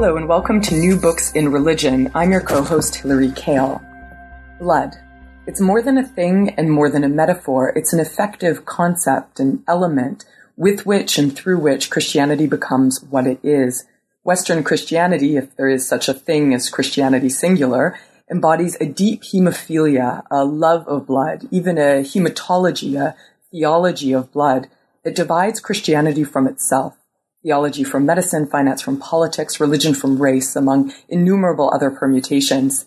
Hello, and welcome to New Books in Religion. I'm your co host, Hilary Kaell. Blood. It's more than a thing and more than a metaphor. It's an effective concept, an element with which and through which Christianity becomes what it is. Western Christianity, if there is such a thing as Christianity singular, embodies a deep hemophilia, a love of blood, even a hematology, a theology of blood that divides Christianity from itself theology from medicine, finance from politics, religion from race, among innumerable other permutations.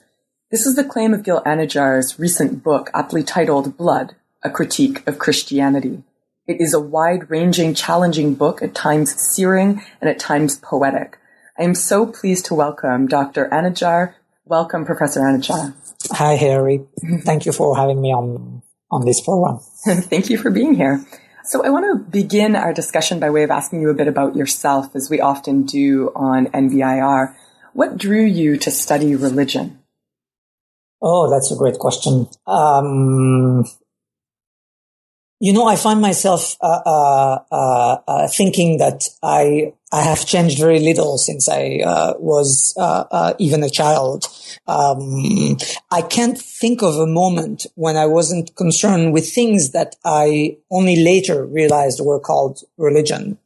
This is the claim of Gil Anidjar's recent book, aptly titled Blood, A Critique of Christianity. It is a wide-ranging, challenging book, at times searing and at times poetic. I am so pleased to welcome Dr. Anidjar. Welcome, Professor Anidjar. Hi, Harry. Thank you for having me on, on this program. Thank you for being here. So I want to begin our discussion by way of asking you a bit about yourself, as we often do on NBIR. What drew you to study religion? Oh, that's a great question. Um, you know, I find myself uh, uh, uh, uh thinking that I I have changed very little since I uh, was uh, even a child. Um, I can't think of a moment when I wasn't concerned with things that I only later realized were called religion.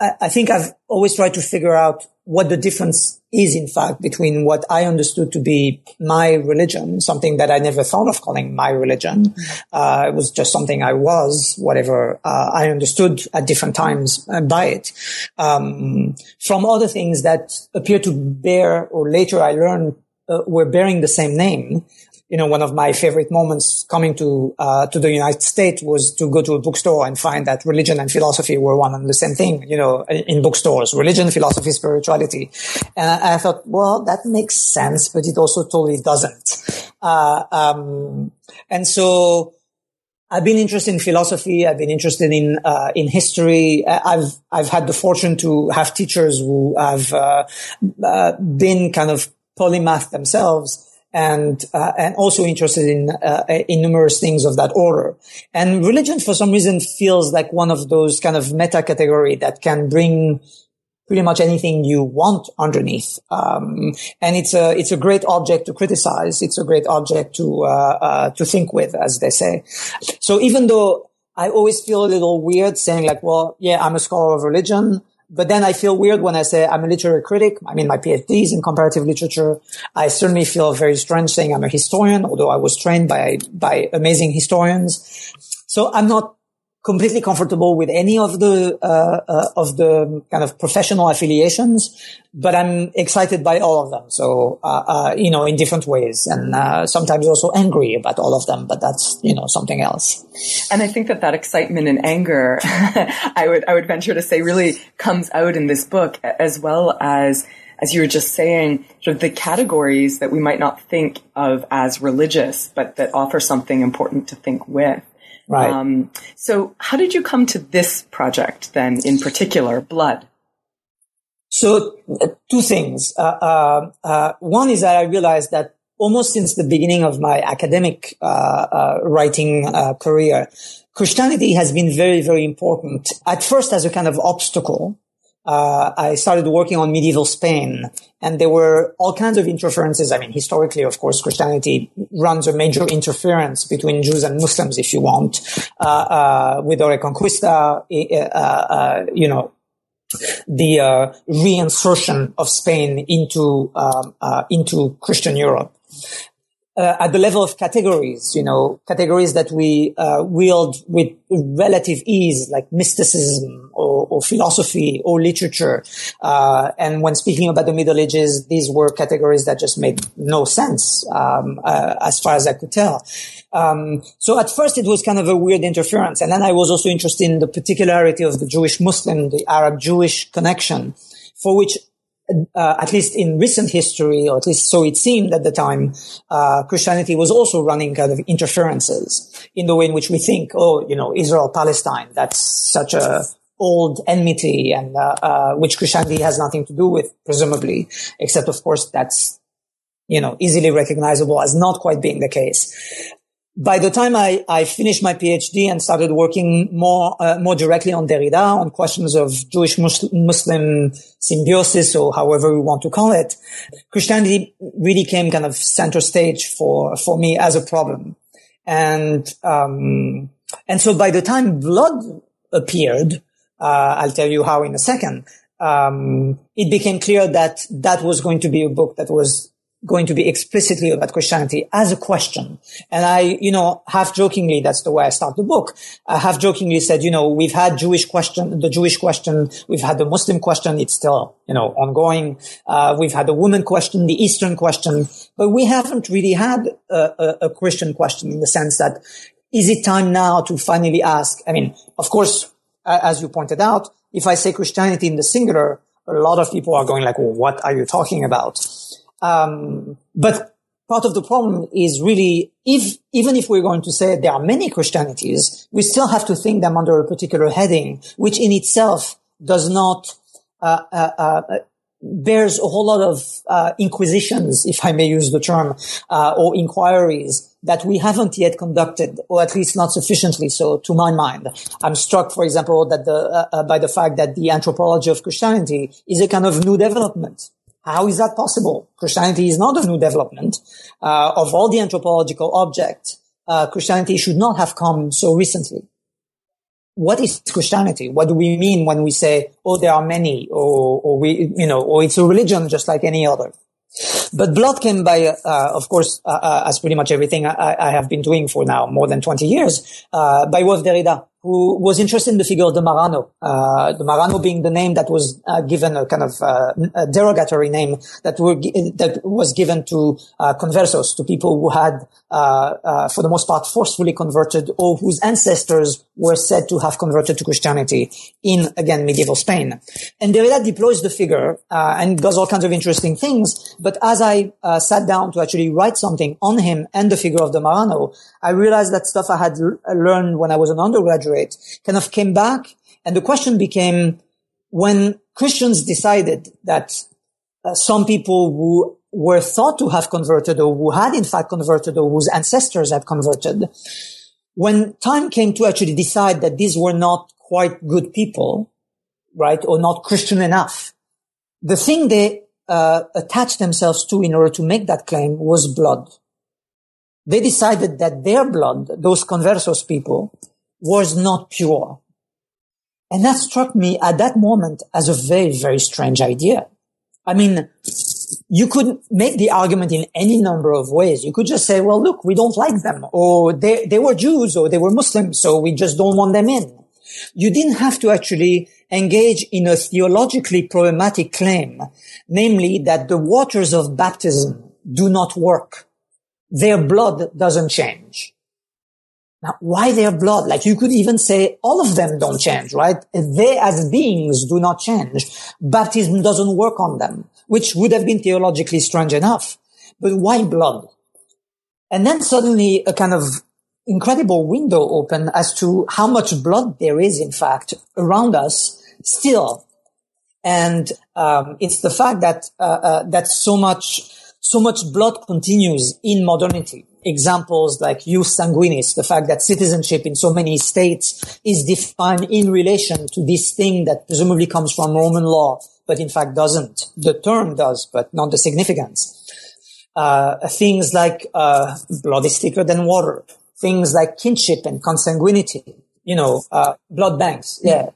I, I think I've always tried to figure out what the difference is, in fact, between what I understood to be my religion, something that I never thought of calling my religion. Mm-hmm. Uh, it was just something I was, whatever uh, I understood at different times uh, by it. Um, from other things that appear to bear, or later I learned uh, were bearing the same name. You know, one of my favorite moments coming to uh, to the United States was to go to a bookstore and find that religion and philosophy were one and the same thing. You know, in bookstores, religion, philosophy, spirituality, and I, thought, well, that makes sense, but it also totally doesn't. Uh, um, and so. I've been interested in philosophy. I've been interested in uh, in history. I've I've had the fortune to have teachers who have uh, uh, been kind of polymath themselves and uh, and also interested in uh, in numerous things of that order. And religion, for some reason, feels like one of those kind of meta category that can bring pretty much anything you want underneath. Um, and it's a it's a great object to criticize. It's a great object to uh, uh to think with, as they say. So even though I always feel a little weird saying like, well, yeah, I'm a scholar of religion. But then I feel weird when I say I'm a literary critic. I mean, my PhD is in comparative literature. I certainly feel very strange saying I'm a historian, although I was trained by, by amazing historians. So I'm not completely comfortable with any of the uh, uh, of the kind of professional affiliations, but I'm excited by all of them. So uh, uh you know, in different ways, and uh, sometimes also angry about all of them. But that's you know something else. And I think that that excitement and anger, I would I would venture to say, really comes out in this book as well as. As you were just saying, sort of the categories that we might not think of as religious, but that offer something important to think with. Right. Um, so, how did you come to this project then, in particular, Blood? So, uh, two things. Uh, uh, uh, one is that I realized that almost since the beginning of my academic uh, uh, writing career, Christianity has been very, very important. At first, as a kind of obstacle uh, I started working on medieval Spain and there were all kinds of interferences. I mean, historically, of course, Christianity runs a major interference between Jews and Muslims, if you want, uh, uh, with the Reconquista, uh, uh, you know, the uh, reinsertion of Spain into um, into Christian Europe. Uh, at the level of categories, you know, categories that we uh, wield with relative ease, like mysticism or, or philosophy or literature. Uh, and when speaking about the Middle Ages, these were categories that just made no sense um, uh, as far as I could tell. Um, so at first it was kind of a weird interference, and then I was also interested in the particularity of the Jewish Muslim, the Arab Jewish connection, for which uh, at least in recent history, or at least so it seemed at the time, uh, Christianity was also running kind of interferences in the way in which we think, oh, you know, Israel Palestine, that's such a old enmity, and uh, uh, which Christianity has nothing to do with, presumably, except of course that's you know easily recognizable as not quite being the case by the time I, I finished my PhD and started working more uh, more directly on Derrida on questions of Jewish Muslim symbiosis or however we want to call it, Christianity really came kind of center stage for for me as a problem, and um, and so by the time blood appeared, uh, I'll tell you how in a second. Um, it became clear that that was going to be a book that was going to be explicitly about Christianity as a question. And I, you know, half jokingly, that's the way I start the book. I half jokingly said, you know, we've had Jewish question, the Jewish question. We've had the Muslim question. It's still, you know, ongoing. Uh, we've had the woman question, the Eastern question, but we haven't really had a, a, a Christian question in the sense that is it time now to finally ask? I mean, of course, as you pointed out, if I say Christianity in the singular, a lot of people are going like, well, what are you talking about? Um, but part of the problem is really if even if we're going to say there are many Christianities, we still have to think them under a particular heading, which in itself does not uh, uh, uh, bears a whole lot of uh, inquisitions, if I may use the term, uh, or inquiries that we haven't yet conducted, or at least not sufficiently so, to my mind. I'm struck, for example, that the uh, by the fact that the anthropology of Christianity is a kind of new development. How is that possible? Christianity is not a new development. Uh, of all the anthropological objects, uh, Christianity should not have come so recently. What is Christianity? What do we mean when we say, "Oh, there are many," or, or we, you know, or it's a religion just like any other? But blood came by, uh, of course, uh, uh, as pretty much everything I, I, have been doing for now more than 20 years, uh, by of Derrida who was interested in the figure of the Marrano, uh, the Marrano being the name that was uh, given a kind of uh, a derogatory name that were that was given to uh, conversos, to people who had, uh, uh, for the most part, forcefully converted or whose ancestors were said to have converted to Christianity in again medieval Spain. And Derrida deploys the figure and does all kinds of interesting things. But as I sat down to actually write something on him and the figure of the Marano, I realized that stuff I had learned when I was an undergraduate kind of came back. And the question became when Christians decided that uh, some people who were thought to have converted or who had in fact converted or whose ancestors had converted, when time came to actually decide that these were not quite good people, right, or not Christian enough, the thing they uh, attached themselves to in order to make that claim was blood. They decided that their blood, those conversos people, was not pure. And that struck me at that moment as a very, very strange idea. I mean, you could make the argument in any number of ways. You could just say, well, look, we don't like them, or they, they were Jews, or they were Muslims, so we just don't want them in. You didn't have to actually engage in a theologically problematic claim, namely that the waters of baptism do not work. Their blood doesn't change. Now, why their blood? Like you could even say all of them don't change, right? They as beings do not change. Baptism doesn't work on them, which would have been theologically strange enough. But why blood? And then suddenly a kind of incredible window opened as to how much blood there is, in fact, around us still. And um, it's the fact that uh, uh, that so much so much blood continues in modernity examples like jus sanguinis, the fact that citizenship in so many states is defined in relation to this thing that presumably comes from Roman law, but in fact doesn't. The term does, but not the significance. Uh, things like uh, blood is thicker than water. Things like kinship and consanguinity. You know, uh, blood banks. Yeah.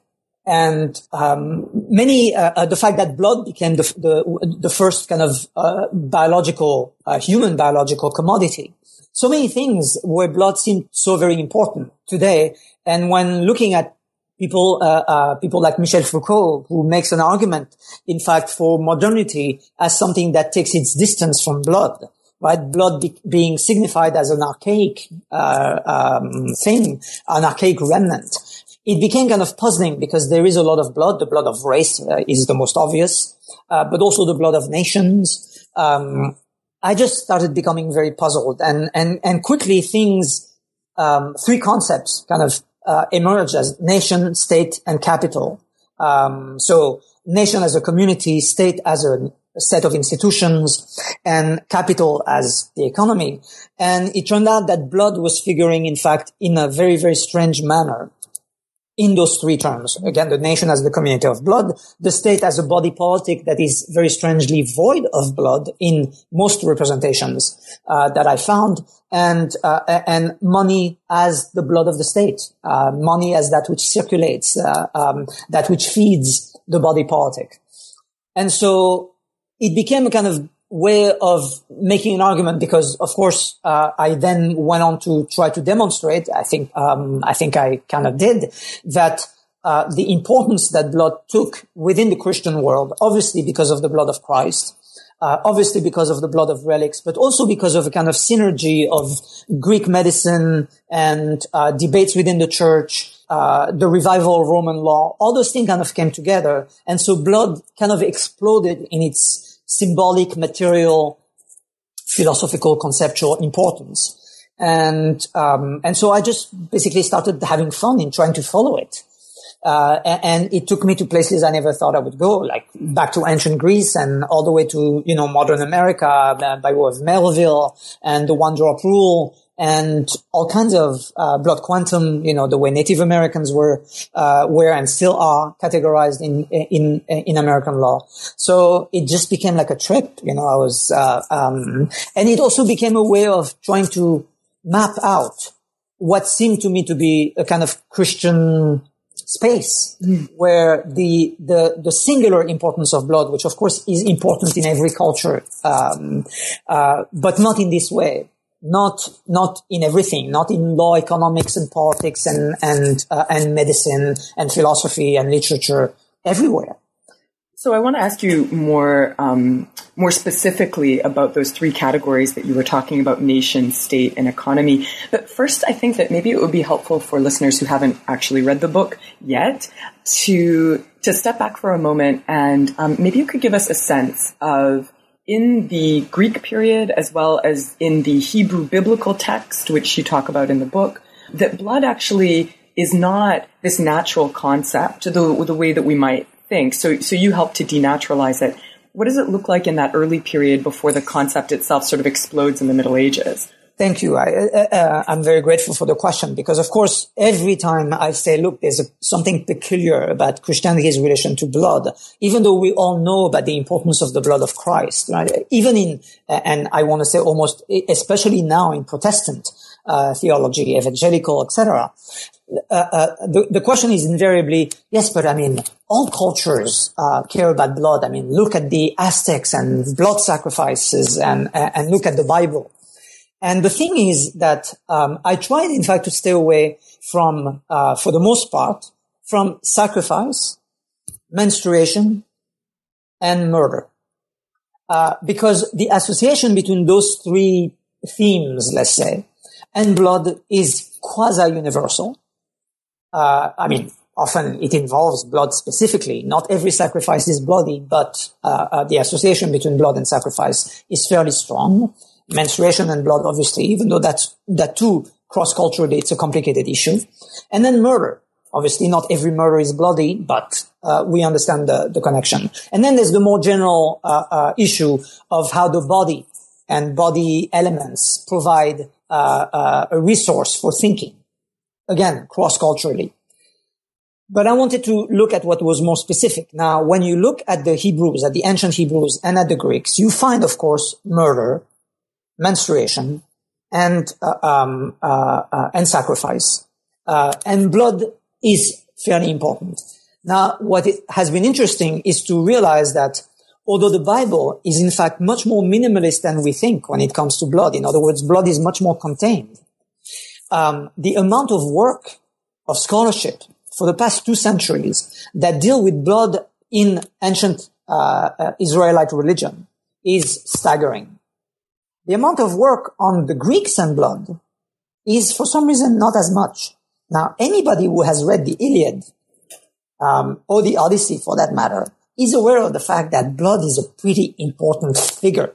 and um, many uh, uh, the fact that blood became the the, the first kind of uh, biological human biological commodity. So many things where blood seemed so very important today, and when looking at people uh, uh, people like Michel Foucault, who makes an argument, in fact, for modernity as something that takes its distance from blood right? Blood be- being signified as an archaic uh, um, thing, an archaic remnant. It became kind of puzzling because there is a lot of blood. The blood of race uh, is the most obvious, uh, but also the blood of nations. Um, I just started becoming very puzzled, and and and quickly things, um, three concepts kind of uh, emerged as nation, state, and capital. Um, so nation as a community, state as a set of institutions and capital as the economy. And it turned out that blood was figuring, in fact, in a very, very strange manner in those three terms. Again, the nation as the community of blood, the state as a body politic that is very strangely void of blood in most representations uh, that I found, and uh, and money as the blood of the state, uh, money as that which circulates, uh, um, that which feeds the body politic. And so it became a kind of way of making an argument because, of course, uh, I then went on to try to demonstrate. I think um, I think I kind of did that. Uh, the importance that blood took within the Christian world, obviously because of the blood of Christ, uh, obviously because of the blood of relics, but also because of a kind of synergy of Greek medicine and uh, debates within the church, uh, the revival of Roman law. All those things kind of came together, and so blood kind of exploded in its symbolic, material, philosophical, conceptual importance. And, um, and so I just basically started having fun in trying to follow it. Uh, and, and, it took me to places I never thought I would go, like back to ancient Greece and all the way to, you know, modern America uh, by way of Melville and the one drop rule and all kinds of uh, blood quantum, you know, the way Native Americans were, uh, were and still are categorized in, in, in American law. So it just became like a trip, you know, I was, uh, um, and it also became a way of trying to map out what seemed to me to be a kind of Christian space mm. where the, the, the singular importance of blood, which of course is important in every culture, um, uh, but not in this way not not in everything, not in law, economics, and politics, and and uh, and medicine, and philosophy, and literature, everywhere. So I want to ask you more um, more specifically about those three categories that you were talking about: nation, state, and economy. But first, I think that maybe it would be helpful for listeners who haven't actually read the book yet to to step back for a moment and um, maybe you could give us a sense of in the Greek period as well as in the Hebrew biblical text, which you talk about in the book, that blood actually is not this natural concept the, the way that we might think. So, so you help to denaturalize it. What does it look like in that early period before the concept itself sort of explodes in the Middle Ages? Thank you. I, am uh, very grateful for the question because, of course, every time I say, look, there's a, something peculiar about Christianity's relation to blood, even though we all know about the importance of the blood of Christ, right? Even in, and I want to say almost, especially now in Protestant uh, theology, evangelical, etc. Uh, uh, the, the question is invariably, yes, but I mean, all cultures uh, care about blood. I mean, look at the Aztecs and blood sacrifices and, and look at the Bible. And the thing is that um, I tried, in fact, to stay away from, uh, for the most part, from sacrifice, menstruation, and murder, uh, because the association between those three themes, let's say, and blood is quasi-universal. Uh, I mean, often it involves blood specifically. Not every sacrifice is bloody, but uh, uh, the association between blood and sacrifice is fairly strong menstruation and blood, obviously, even though that's, that too, cross-culturally, it's a complicated issue. And then murder. Obviously, not every murder is bloody, but uh, we understand the, the connection. And then there's the more general uh, uh, issue of how the body and body elements provide uh, uh, a resource for thinking. Again, cross-culturally. But I wanted to look at what was more specific. Now, when you look at the Hebrews, at the ancient Hebrews and at the Greeks, you find, of course, murder menstruation, and uh, um, uh, uh, and sacrifice. Uh, and blood is fairly important. Now, what has been interesting is to realize that although the Bible is in fact much more minimalist than we think when it comes to blood, in other words, blood is much more contained, um, the amount of work of scholarship for the past two centuries that deal with blood in ancient uh, uh, Israelite religion is staggering. The amount of work on the Greeks and blood is for some reason not as much. Now, anybody who has read the Iliad, um, or the Odyssey for that matter, is aware of the fact that blood is a pretty important figure,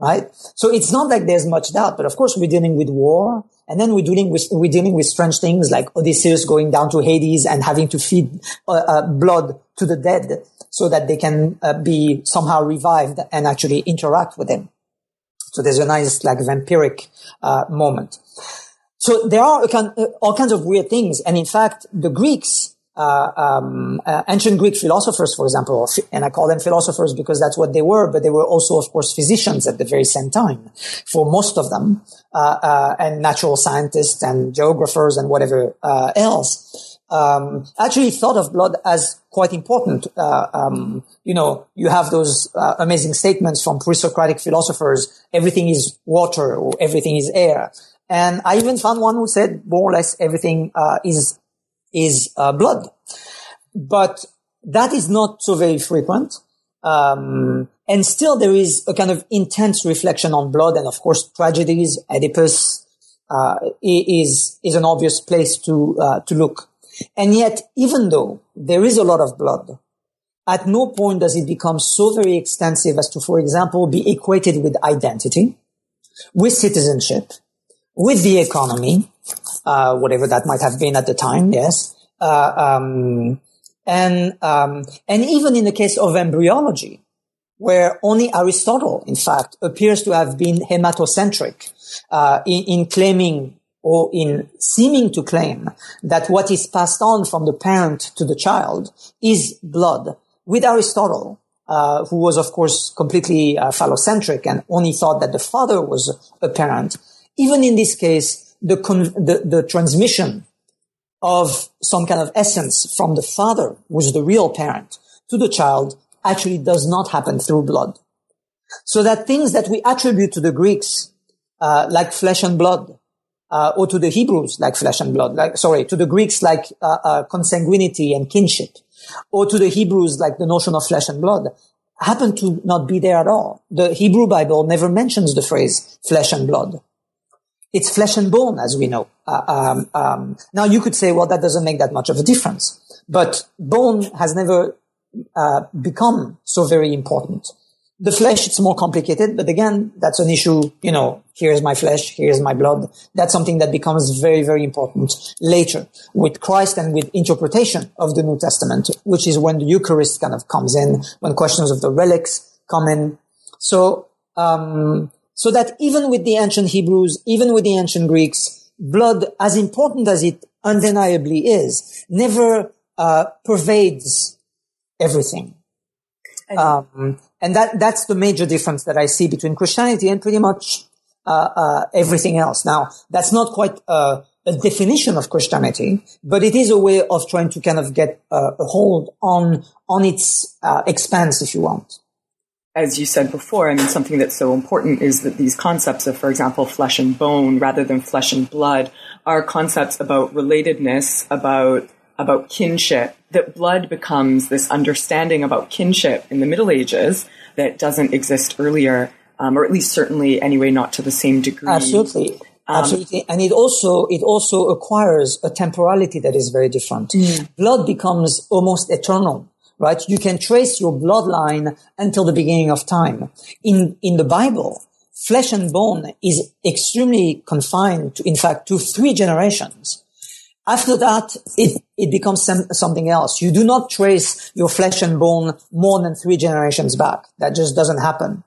right? So it's not like there's much doubt, but of course we're dealing with war, and then we're dealing with we're dealing with strange things like Odysseus going down to Hades and having to feed uh, uh, blood to the dead so that they can uh, be somehow revived and actually interact with him. So there's a nice like vampiric uh, moment. So there are all kinds of weird things, and in fact, the Greeks. Uh, um, uh, ancient Greek philosophers, for example, and I call them philosophers because that's what they were, but they were also, of course, physicians at the very same time for most of them, and natural scientists and geographers and whatever else um, actually thought of blood as quite important. Uh, um, you know, you have those uh, amazing statements from pre-Socratic philosophers: everything is water or everything is air. And I even found one who said more or less everything uh, is is uh, blood. But that is not so very frequent. Um, and still there is a kind of intense reflection on blood and of course tragedies, Oedipus, uh, is, is an obvious place to, uh, to look. And yet, even though there is a lot of blood, at no point does it become so very extensive as to, for example, be equated with identity, with citizenship, with the economy, uh, whatever that might have been at the time, yes. Uh, um, and, um, and even in the case of embryology, where only Aristotle, in fact, appears to have been hematocentric uh, in, in claiming or in seeming to claim that what is passed on from the parent to the child is blood. With Aristotle, uh, who was of course completely uh, phallocentric and only thought that the father was a parent, even in this case, the, con- the, the transmission of some kind of essence from the father, who's the real parent, to the child actually does not happen through blood. So that things that we attribute to the Greeks, uh, like flesh and blood, uh, or to the Hebrews like flesh and blood, like sorry, to the Greeks like uh, uh, consanguinity and kinship, or to the Hebrews like the notion of flesh and blood, happen to not be there at all. The Hebrew Bible never mentions the phrase flesh and blood. It's flesh and bone, as we know. Uh, um, um, now you could say, well, that doesn't make that much of a difference, but bone has never uh, become so very important. The flesh, it's more complicated, but again, that's an issue, you know, here's my flesh, here's my blood. That's something that becomes very, very important later with Christ and with interpretation of the New Testament, which is when the Eucharist kind of comes in, when questions of the relics come in. So, um, so that even with the ancient Hebrews, even with the ancient Greeks, blood, as important as it undeniably is, never uh, pervades everything. Um, and that, that's the major difference that I see between Christianity and pretty much, uh, uh, everything else. Now, that's not quite, uh, a definition of Christianity, but it is a way of trying to kind of get uh, a hold on, on its, uh, expanse, if you want as you said before, I mean, something that's so important is that these concepts of, for example, flesh and bone rather than flesh and blood are concepts about relatedness, about about kinship, that blood becomes this understanding about kinship in the Middle Ages that doesn't exist earlier, um, or at least certainly anyway, not to the same degree. Absolutely. Um, Absolutely. And it also, it also acquires a temporality that is very different. Mm. Blood becomes almost eternal, right? You can trace your bloodline until the beginning of time. In, in the Bible, flesh and bone is extremely confined to, in fact, to three generations. After that, it, it becomes some, something else. You do not trace your flesh and bone more than three generations back. That just doesn't happen.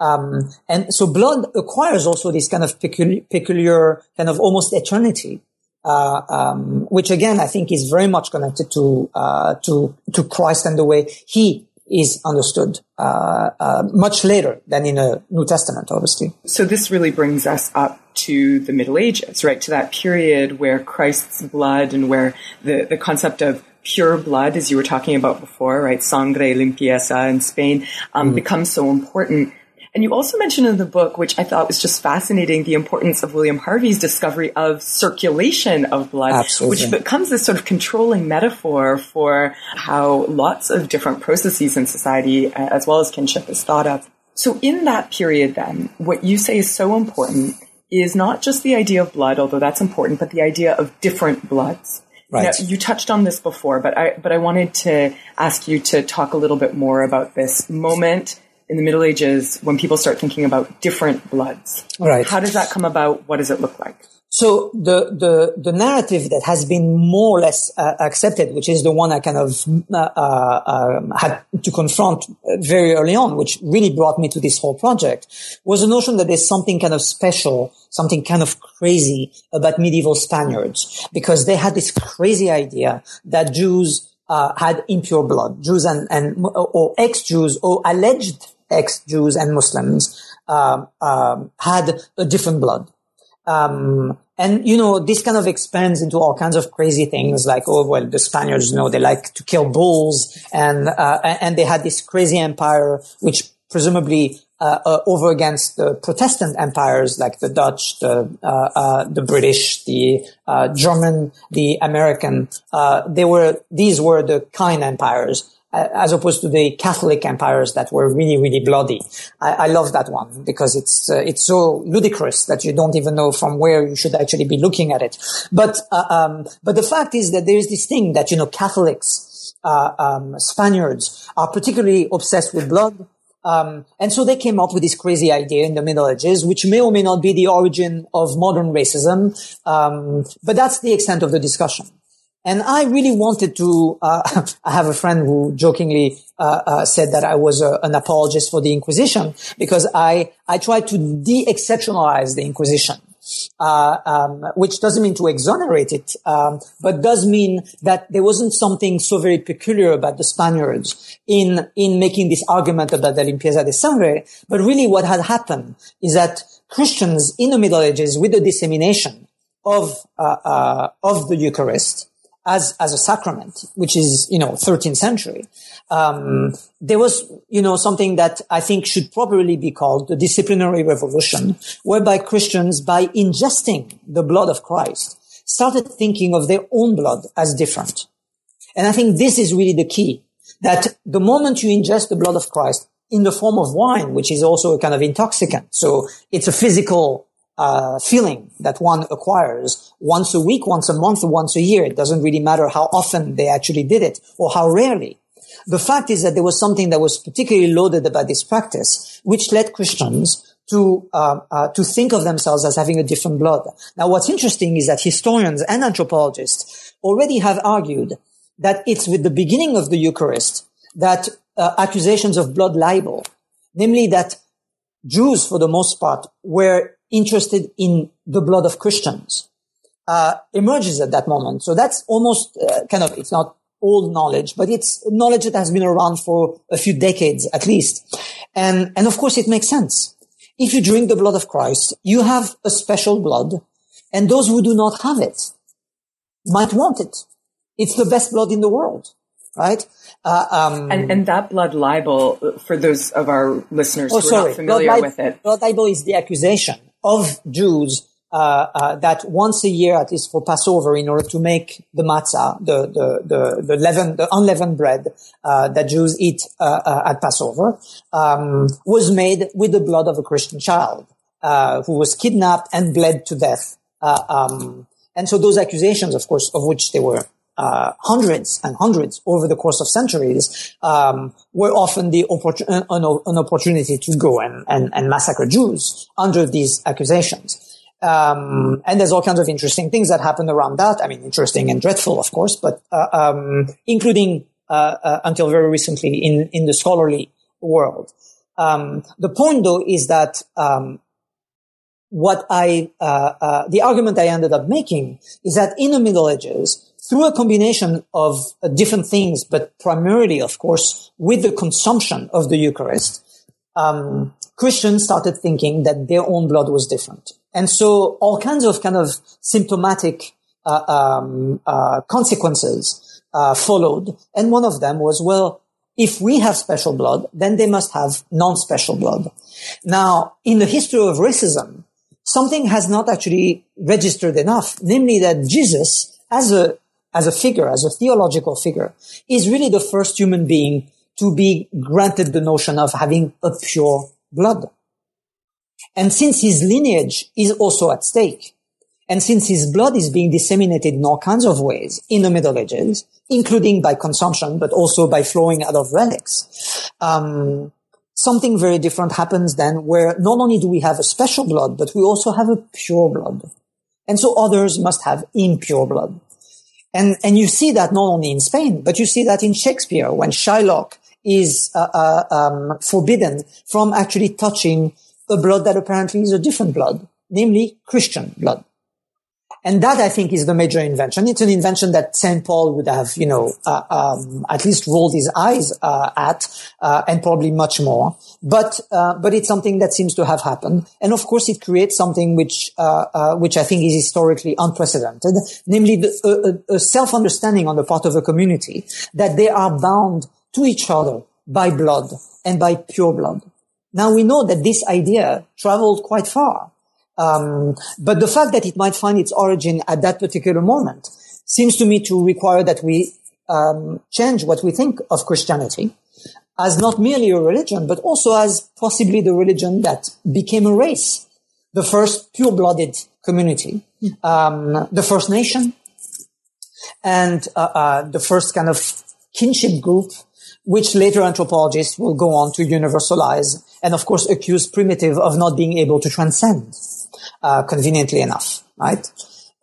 Um, and so blood acquires also this kind of peculiar, peculiar kind of almost eternity, uh, um, which again I think is very much connected to uh, to to Christ and the way He is understood uh, uh, much later than in a New Testament, obviously. So this really brings us up to the Middle Ages, right? To that period where Christ's blood and where the, the concept of pure blood, as you were talking about before, right? Sangre limpieza in Spain um, mm. becomes so important. And you also mentioned in the book, which I thought was just fascinating, the importance of William Harvey's discovery of circulation of blood, Absolutely. which becomes this sort of controlling metaphor for how lots of different processes in society, uh, as well as kinship, is thought of. So in that period, then, what you say is so important is not just the idea of blood, although that's important, but the idea of different bloods. Right. Now, you touched on this before, but I but I wanted to ask you to talk a little bit more about this moment in the Middle Ages when people start thinking about different bloods. Right. How does that come about? What does it look like? So the, the, the narrative that has been more or less uh, accepted, which is the one I kind of uh, uh, um, had to confront very early on, which really brought me to this whole project, was the notion that there's something kind of special, something kind of crazy about medieval Spaniards, because they had this crazy idea that Jews uh, had impure blood, Jews and, and or ex-Jews or alleged ex-Jews and Muslims um, um, had a different blood. Um, and you know, this kind of expands into all kinds of crazy things like, oh well, the Spaniards, you know, they like to kill bulls, and uh, and they had this crazy empire, which presumably uh, uh, over against the Protestant empires like the Dutch, the uh, uh, the British, the uh, German, the American. they were these were the kind empires as opposed to the Catholic empires that were really, really bloody. I, I love that one because it's uh, it's so ludicrous that you don't even know from where you should actually be looking at it. But uh, um, but the fact is that there is this thing that you know Catholics, uh, um, Spaniards are particularly obsessed with blood. Um, and so they came up with this crazy idea in the Middle Ages, which may or may not be the origin of modern racism, um, but that's the extent of the discussion. And I really wanted to, uh, I have a friend who jokingly uh, uh, said that I was a, an apologist for the Inquisition because I, I tried to de-exceptionalize the Inquisition. Uh, um, which doesn't mean to exonerate it, um, but does mean that there wasn't something so very peculiar about the Spaniards in in making this argument about the limpieza de sangre. But really, what had happened is that Christians in the Middle Ages, with the dissemination of uh, uh, of the Eucharist, as as a sacrament, which is you know 13th century. Um, there was you know something that I think should properly be called the disciplinary revolution, whereby Christians, by ingesting the blood of Christ, started thinking of their own blood as different. And I think this is really the key. That the moment you ingest the blood of Christ in the form of wine, which is also a kind of intoxicant, so it's a physical uh, feeling that one acquires once a week, once a month, once a year. It doesn't really matter how often they actually did it or how rarely. The fact is that there was something that was particularly loaded about this practice, which led Christians to uh, uh, to think of themselves as having a different blood. Now, what's interesting is that historians and anthropologists already have argued that it's with the beginning of the Eucharist that uh, accusations of blood libel, namely that Jews, for the most part, were interested in the blood of Christians uh, emerges at that moment. So that's almost uh, kind of, it's not old knowledge, but it's knowledge that has been around for a few decades at least. And, and of course it makes sense. If you drink the blood of Christ, you have a special blood and those who do not have it might want it. It's the best blood in the world, right? Uh, um, and, and, that blood libel, for those of our listeners oh, who sorry. are not familiar blood with it. Blood libel is the accusation of Jews uh, uh, that once a year, at least for Passover, in order to make the matzah, the the the, the leavened, the unleavened bread uh, that Jews eat uh, uh, at Passover, um, was made with the blood of a Christian child uh, who was kidnapped and bled to death. Um, and so those accusations, of course, of which there were uh, hundreds and hundreds over the course of centuries, um, were often the opportun- an, an, opportunity to go and, and, and, massacre Jews under these accusations. Um, and there's all kinds of interesting things that happened around that. I mean, interesting and dreadful, of course, but uh, um, including uh, uh until very recently in in the scholarly world. Um, the point, though, is that um, what I uh, uh, the argument I ended up making is that in the Middle Ages through a combination of uh, different things, but primarily, of course, with the consumption of the Eucharist, um, Christians started thinking that their own blood was different. And so all kinds of kind of symptomatic uh, um, uh, consequences uh, followed. And one of them was, well, if we have special blood, then they must have non-special blood. Now, in the history of racism, something has not actually registered enough, namely that Jesus, as a, as a figure, as a theological figure, is really the first human being to be granted the notion of having a pure blood. And since his lineage is also at stake, and since his blood is being disseminated in all kinds of ways in the Middle Ages, including by consumption, but also by flowing out of relics, um, something very different happens then where not only do we have a special blood, but we also have a pure blood. And so others must have impure blood. And, and you see that not only in Spain, but you see that in Shakespeare when Shylock is uh, uh, um, forbidden from actually touching a blood that apparently is a different blood, namely Christian blood. And that I think is the major invention. It's an invention that St. Paul would have, you know, uh, um, at least rolled his eyes uh, at, uh, and probably much more. But uh, but it's something that seems to have happened, and of course it creates something which uh, uh, which I think is historically unprecedented, namely the, a, a self-understanding on the part of the community that they are bound to each other by blood and by pure blood. Now we know that this idea traveled quite far. Um, but the fact that it might find its origin at that particular moment seems to me to require that we um, change what we think of Christianity as not merely a religion, but also as possibly the religion that became a race, the first pure-blooded community, um, the first nation, and uh, uh, the first kind of kinship group, which later anthropologists will go on to universalize and, of course, accuse primitive of not being able to transcend uh, conveniently enough, right?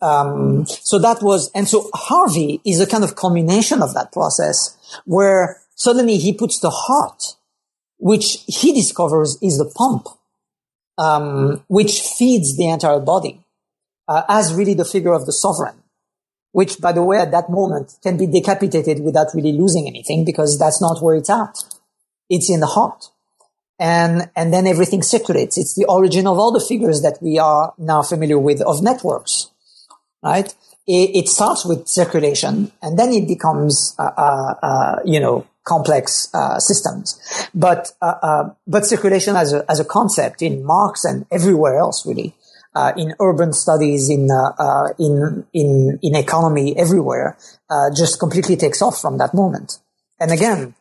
Um, so that was, and so Harvey is a kind of culmination of that process where suddenly he puts the heart, which he discovers is the pump, um, which feeds the entire body, uh, as really the figure of the sovereign, which, by the way, at that moment can be decapitated without really losing anything because that's not where it's at. It's in the heart and and then everything circulates. It's the origin of all the figures that we are now familiar with of networks, right? It, it starts with circulation, and then it becomes, uh, uh, uh you know, complex uh, systems. But uh, uh, but circulation as a as a concept in Marx and everywhere else, really. in urban studies, in in in in economy, everywhere, just completely takes off from that moment. And again,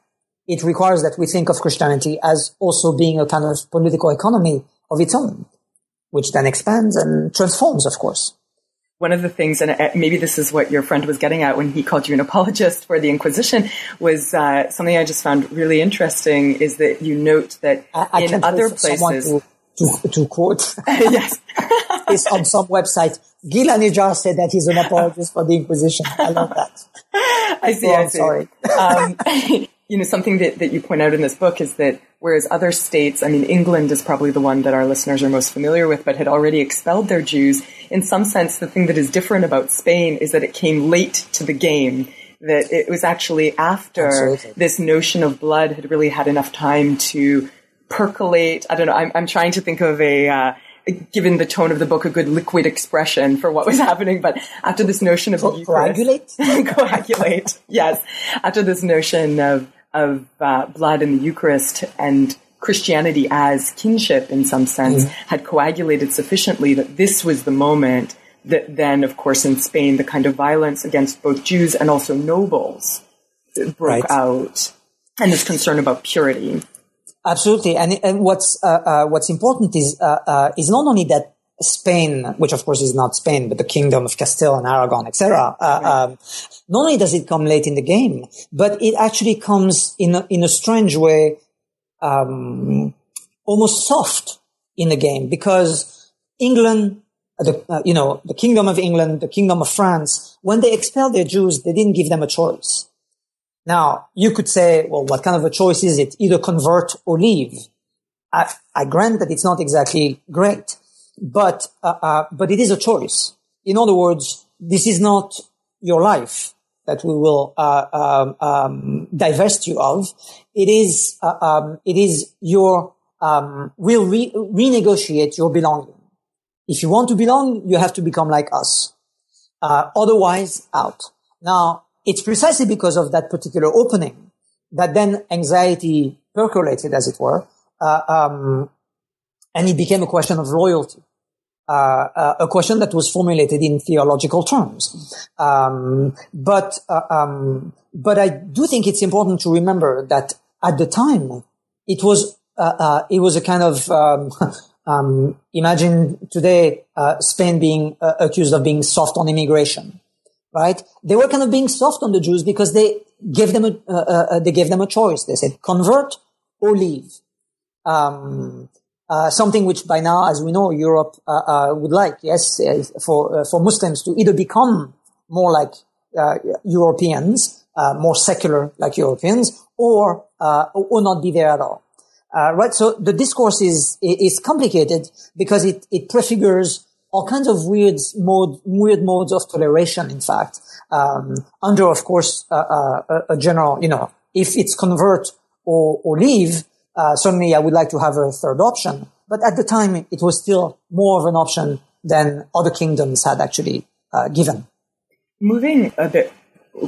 it requires that we think of Christianity as also being a kind of political economy of its own, which then expands and transforms, of course. One of the things, and uh, maybe this is what your friend was getting at when he called you an apologist for the Inquisition, was uh, something I just found really interesting is that you note that I, I in other places. To, to, to quote. yes. it's on some website. Gil said that he's an apologist for the Inquisition. I love that. I see. Oh, I see. Sorry. Um, you know, something that, that you point out in this book is that whereas other states, I mean, England is probably the one that our listeners are most familiar with, but had already expelled their Jews. In some sense, the thing that is different about Spain is that it came late to the game. That it was actually after Absolutely. this notion of blood had really had enough time to percolate. I don't know. I'm, I'm trying to think of a, uh, given the tone of the book, a good liquid expression for what was happening. But after this notion of Co- coagulate, coagulate, yes. After this notion of of uh, blood in the Eucharist and Christianity as kinship, in some sense, mm. had coagulated sufficiently that this was the moment that then, of course, in Spain, the kind of violence against both Jews and also nobles broke right. out, and this concern about purity. Absolutely, and, and what's uh, uh, what's important is uh, uh is not only that Spain, which of course is not Spain, but the Kingdom of Castile and Aragon, etc. Uh, right. um, not only does it come late in the game, but it actually comes in a, in a strange way, um, almost soft in the game because England, the, uh, you know, the Kingdom of England, the Kingdom of France, when they expelled their Jews, they didn't give them a choice. Now, you could say, well, what kind of a choice is it? Either convert or leave. I, I grant that it's not exactly great but uh, uh, but it is a choice. In other words, this is not your life that we will uh, um, um, divest you of. It is uh, um, it is your um, we'll re- renegotiate your belonging. If you want to belong, you have to become like us. Uh, otherwise, out. Now, it's precisely because of that particular opening that then anxiety percolated, as it were, uh, um, and it became a question of loyalty. Uh, uh, a question that was formulated in theological terms. Um, but uh, um, but I do think it's important to remember that at the time it was uh, uh, it was a kind of um, um imagine today Spain being accused of being soft on immigration, right? They were kind of being soft on the Jews because they gave them a they gave them a choice. They said convert or leave. Um, uh, something which by now, as we know, Europe uh, uh, would like, yes, uh, for for Muslims to either become more like Europeans, more secular like Europeans, or or not be there at all. right. So the discourse is is complicated because it it prefigures all kinds of weird mode weird modes of toleration. In fact, um, under of course a, a general, you know, if it's convert or or leave uh, certainly I would like to have a third option. But at the time, it was still more of an option than other kingdoms had actually uh, given. Moving a bit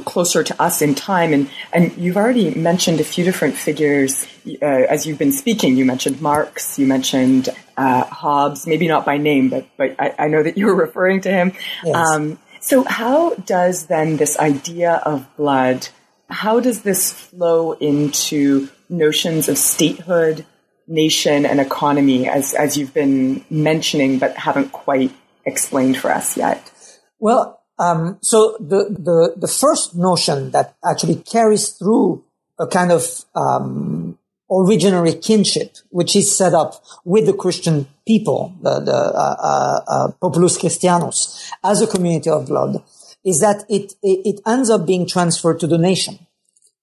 closer to us in time, and, and you've already mentioned a few different figures uh, as you've been speaking. You mentioned Marx, you mentioned uh, Hobbes, maybe not by name, but, but I, I, know that you were referring to him. Yes. Um, so how does then this idea of blood, how does this flow into notions of statehood, nation, and economy, as, as you've been mentioning, but haven't quite explained for us yet? Well, um, so the, the, the first notion that actually carries through a kind of um, originary kinship, which is set up with the Christian people, the, the uh, uh, uh, Populus Christianus, as a community of blood, is that it, it, ends up being transferred to the nation.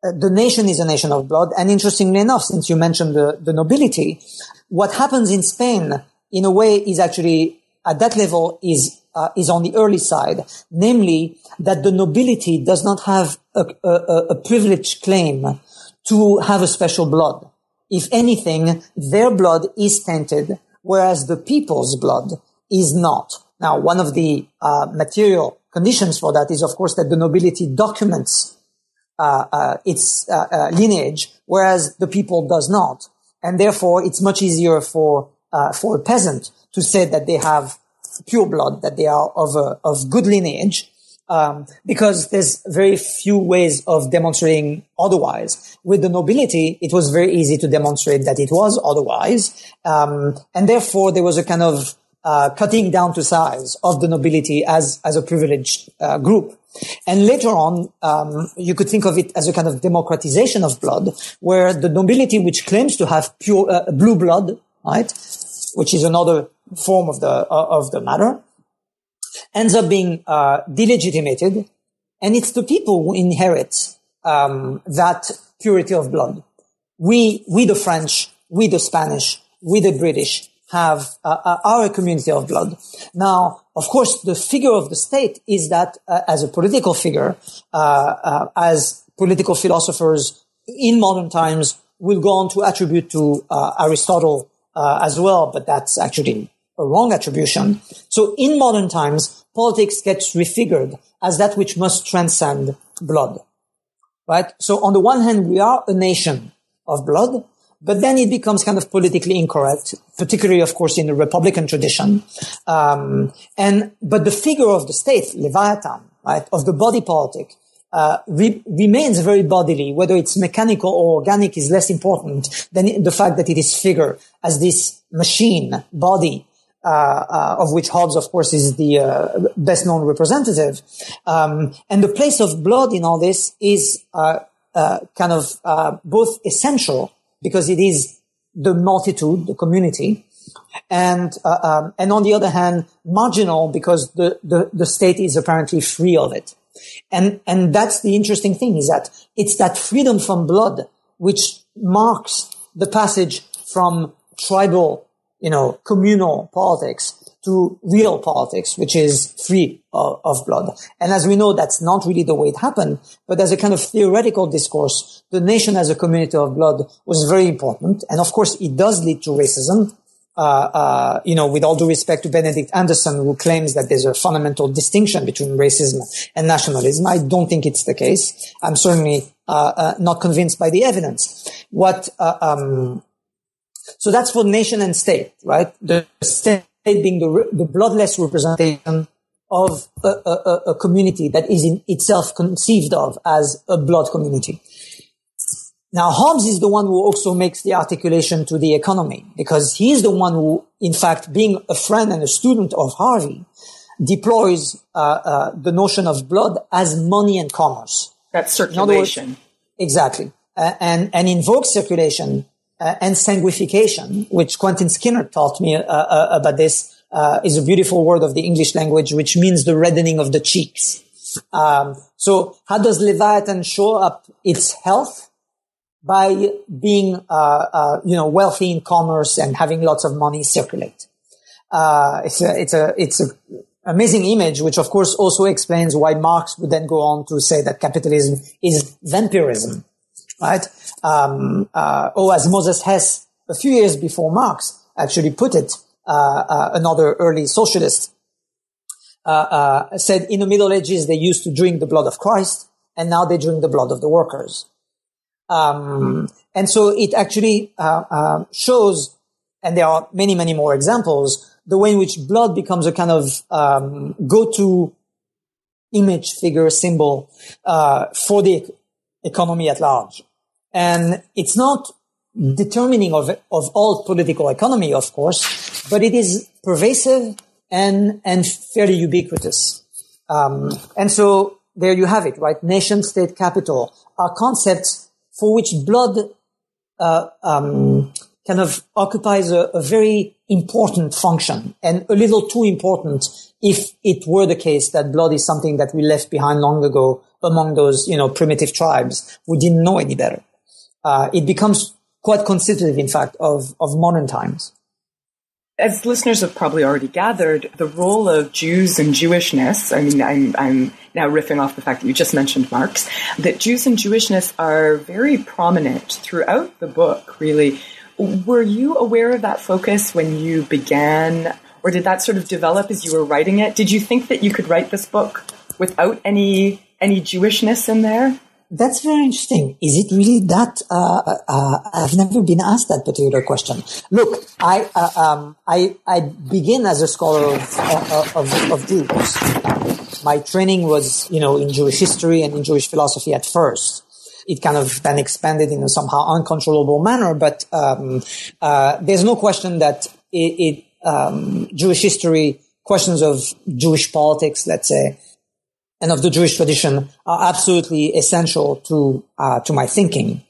Uh, the nation is a nation of blood. And interestingly enough, since you mentioned the, the nobility, what happens in Spain, in a way, is actually at that level is uh, is on the early side, namely that the nobility does not have a, a, a privileged claim to have a special blood. If anything, their blood is tainted, whereas the people's blood is not. Now, one of the uh, material conditions for that is, of course, that the nobility documents uh, uh, its uh, lineage, whereas the people does not, and therefore it's much easier for for a peasant to say that they have pure blood, that they are of a, of good lineage, um, because there's very few ways of demonstrating otherwise. With the nobility, it was very easy to demonstrate that it was otherwise, um, and therefore there was a kind of uh, cutting down to size of the nobility as as a privileged uh, group. And later on, um, you could think of it as a kind of democratization of blood, where the nobility, which claims to have pure uh, blue blood, right, which is another form of the uh, of the matter, ends up being uh, delegitimated, and it's the people who inherit um, that purity of blood. We, we the French, we the Spanish, we the British have uh, uh our community of blood. Now, of course, the figure of the state is that uh, as a political figure, uh, uh, as political philosophers in modern times will go on to attribute to uh, Aristotle uh, as well, but that's actually a wrong attribution. So in modern times, politics gets refigured as that which must transcend blood. Right? So on the one hand, we are a nation of blood, but then it becomes kind of politically incorrect, particularly, of course, in the Republican tradition. Um, and but the figure of the state, Leviathan, right, of the body politic, uh, re- remains very bodily. Whether it's mechanical or organic is less important than the fact that it is figure as this machine body. Uh, uh, of which Hobbes, of course, is the uh, best known representative. Um, and the place of blood in all this is uh, uh, kind of both essential because it is the multitude, the community. And, uh, um, and on the other hand, marginal because the, the, the state is apparently free of it. And, and that's the interesting thing is that it's that freedom from blood which marks the passage from tribal, you know, communal politics to real politics, which is free of, of, blood. And as we know, that's not really the way it happened, but as a kind of theoretical discourse, the nation as a community of blood was very important. And of course, it does lead to racism. uh, uh, you know, with all due respect to Benedict Anderson, who claims that there's a fundamental distinction between racism and nationalism. I don't think it's the case. I'm certainly uh, uh not convinced by the evidence. What, uh, um, so that's for nation and state, right? The state being the, the bloodless representation of a, a, a community that is in itself conceived of as a blood community. Now, Hobbes is the one who also makes the articulation to the economy because he's the one who, in fact, being a friend and a student of Harvey, deploys uh, uh, the notion of blood as money and commerce. That's circulation. Words, exactly. Uh, and, and invokes circulation uh, and sanguification, which Quentin Skinner taught me uh, uh, about this, is a beautiful word of the English language, which means the reddening of the cheeks. Um, so how does Leviathan show up its health? by being, uh, uh, you know, wealthy in commerce and having lots of money circulate. Uh, it's a, it's a, it's a amazing image, which of course also explains why Marx would then go on to say that capitalism is vampirism, right? Um, uh, or as Moses Hess, a few years before Marx, actually put it, uh, uh, another early socialist, said in the Middle Ages they used to drink the blood of Christ, and now they drink the blood of the workers. Um, and so it actually uh, uh, shows, and there are many, many more examples, the way in which blood becomes a kind of um, go-to image, figure, symbol uh, for the economy at large. And it's not determining of, of all political economy, of course, but it is pervasive and, and fairly ubiquitous. Um, and so there you have it, right? Nation, state, capital are concepts for which blood uh, um, kind of occupies a, a, very important function and a little too important if it were the case that blood is something that we left behind long ago among those, you know, primitive tribes We didn't know any better. Uh, it becomes quite constitutive, in fact, of, of modern times. As listeners have probably already gathered, the role of Jews and Jewishness, I mean, I'm, I'm now riffing off the fact that you just mentioned Marx, that Jews and Jewishness are very prominent throughout the book, really. Were you aware of that focus when you began, or did that sort of develop as you were writing it? Did you think that you could write this book without any any Jewishness in there? That's very interesting. Is it really that? Uh, uh, uh, I've never been asked that particular question. Look, I uh, um, I I begin as a scholar of uh, of, of Jews. My training was, you know, in Jewish history and in Jewish philosophy at first. It kind of then expanded in a somehow uncontrollable manner, but um, uh, there's no question that it, it um, Jewish history, questions of Jewish politics, let's say, and of the Jewish tradition are absolutely essential to uh, to my thinking.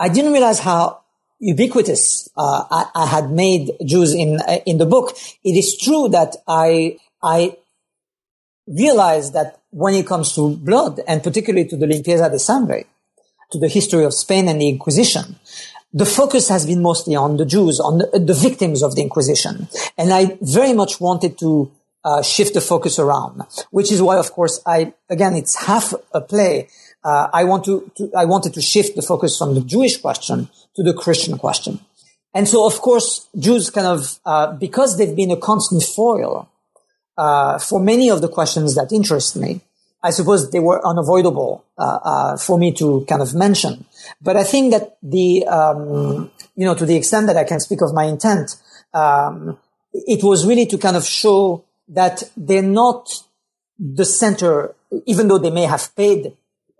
I didn't realize how ubiquitous uh, I, I, had made Jews in uh, in the book. It is true that I I realized that when it comes to blood, and particularly to the limpieza de sangre, to the history of Spain and the Inquisition, the focus has been mostly on the Jews, on the, the victims of the Inquisition, and I very much wanted to uh, shift the focus around, which is why, of course, I, again, it's half a play. Uh, I want to, to, I wanted to shift the focus from the Jewish question to the Christian question. And so, of course, Jews kind of, uh, because they've been a constant foil, uh, for many of the questions that interest me, I suppose they were unavoidable uh, uh, for me to kind of mention. But I think that the, um, you know, to the extent that I can speak of my intent, um, it was really to kind of show that they're not the center, even though they may have paid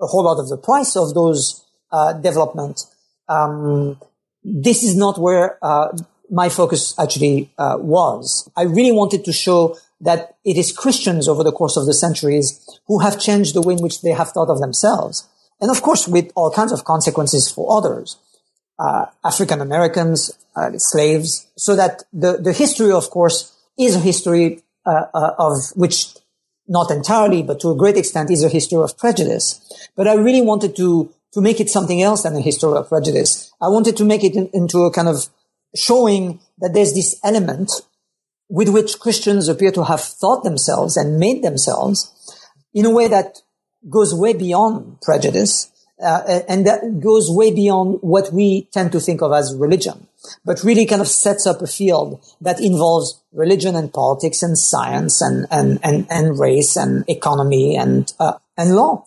a whole lot of the price of those uh, development. Um, this is not where uh, my focus actually uh, was. I really wanted to show that it is Christians over the course of the centuries who have changed the way in which they have thought of themselves, and of course with all kinds of consequences for others. Uh, African Americans, uh, slaves, so that the, the history, of course, is a history uh, uh, of which not entirely, but to a great extent is a history of prejudice. But I really wanted to, to make it something else than a history of prejudice. I wanted to make it in, into a kind of showing that there's this element with which Christians appear to have thought themselves and made themselves in a way that goes way beyond prejudice uh, and that goes way beyond what we tend to think of as religion, but really kind of sets up a field that involves religion and politics and science and and and, and race and economy and uh, and law.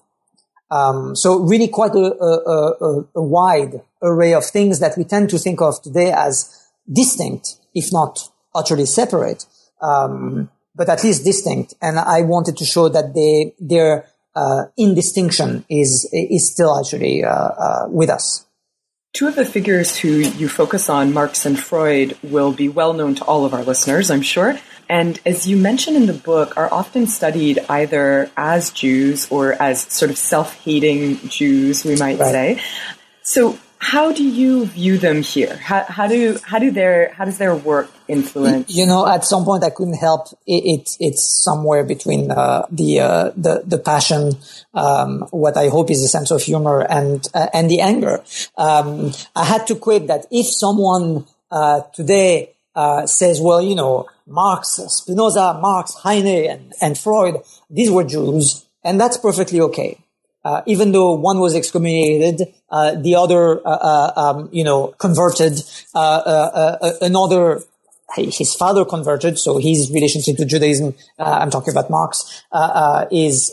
Um, so really quite a, a, a, a, wide array of things that we tend to think of today as distinct, if not utterly separate, um, but at least distinct. And I wanted to show that they, their uh, indistinction is is still actually uh, uh, with us. Two of the figures who you focus on, Marx and Freud, will be well known to all of our listeners, I'm sure. And as you mention in the book, are often studied either as Jews or as sort of self-hating Jews, we might right. say. So how do you view them here? How, how do how do their how does their work influence? You know, at some point I couldn't help it. it it's somewhere between uh, the uh, the the passion, um, what I hope is a sense of humor, and uh, and the anger. Um, I had to quip that if someone uh, today uh, says, well, you know, Marx, Spinoza, Marx, Heine, and, and Freud, these were Jews, and that's perfectly okay. Uh, even though one was excommunicated, uh, the other, uh, uh um, you know, converted, uh, uh, another, his father converted, so his relationship to Judaism, I'm talking about Marx, is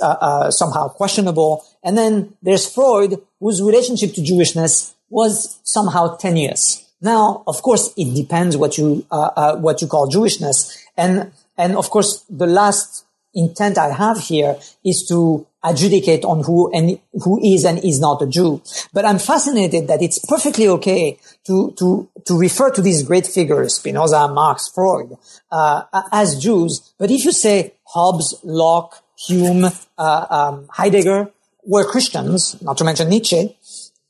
somehow questionable. And then there's Freud, whose relationship to Jewishness was somehow tenuous. Now, of course, it depends what you what you call Jewishness, and and of course, the last intent I have here is to adjudicate on who and who is and is not a Jew. But I'm fascinated that it's perfectly okay to to to refer to these great figures, Spinoza, Marx, Freud, uh, as Jews. But if you say Hobbes, Locke, Hume, uh, um, Heidegger were Christians, not to mention Nietzsche,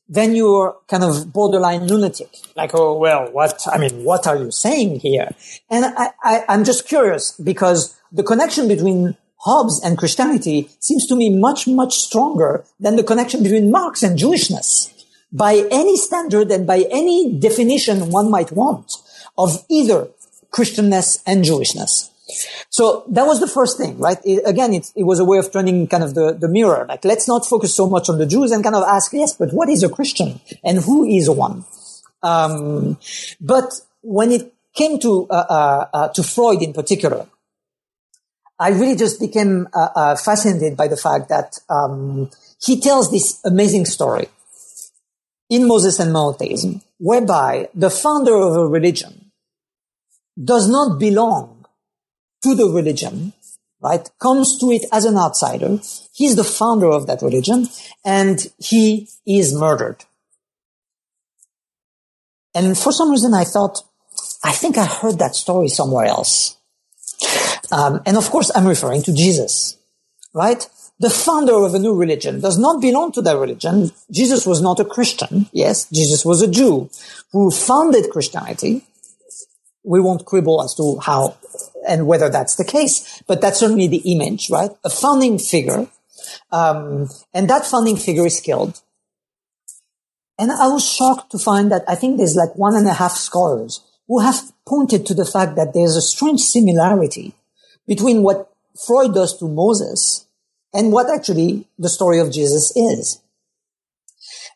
then you're kind of borderline lunatic. Like, oh well, what? I mean, what are you saying here? And I, I I'm just curious because the connection between Hobbes and Christianity seems to me much, much stronger than the connection between Marx and Jewishness. By any standard and by any definition one might want of either Christianness and Jewishness. So that was the first thing, right? It, again, it, it, was a way of turning kind of the, the mirror. Like, let's not focus so much on the Jews and kind of ask, yes, but what is a Christian and who is one? Um, but when it came to, uh, uh, uh, to Freud in particular, I really just became uh, uh, fascinated by the fact that um, he tells this amazing story in Moses and Monotheism, whereby the founder of a religion does not belong to the religion, right? Comes to it as an outsider. He's the founder of that religion and he is murdered. And for some reason I thought, I think I heard that story somewhere else. Um, and of course, I'm referring to Jesus, right? The founder of a new religion does not belong to that religion. Jesus was not a Christian. Yes, Jesus was a Jew who founded Christianity. We won't quibble as to how and whether that's the case, but that's certainly the image, right? A founding figure. Um, and that founding figure is killed. And I was shocked to find that I think there's like one and a half scholars who have pointed to the fact that there's a strange similarity between what Freud does to Moses and what actually the story of Jesus is.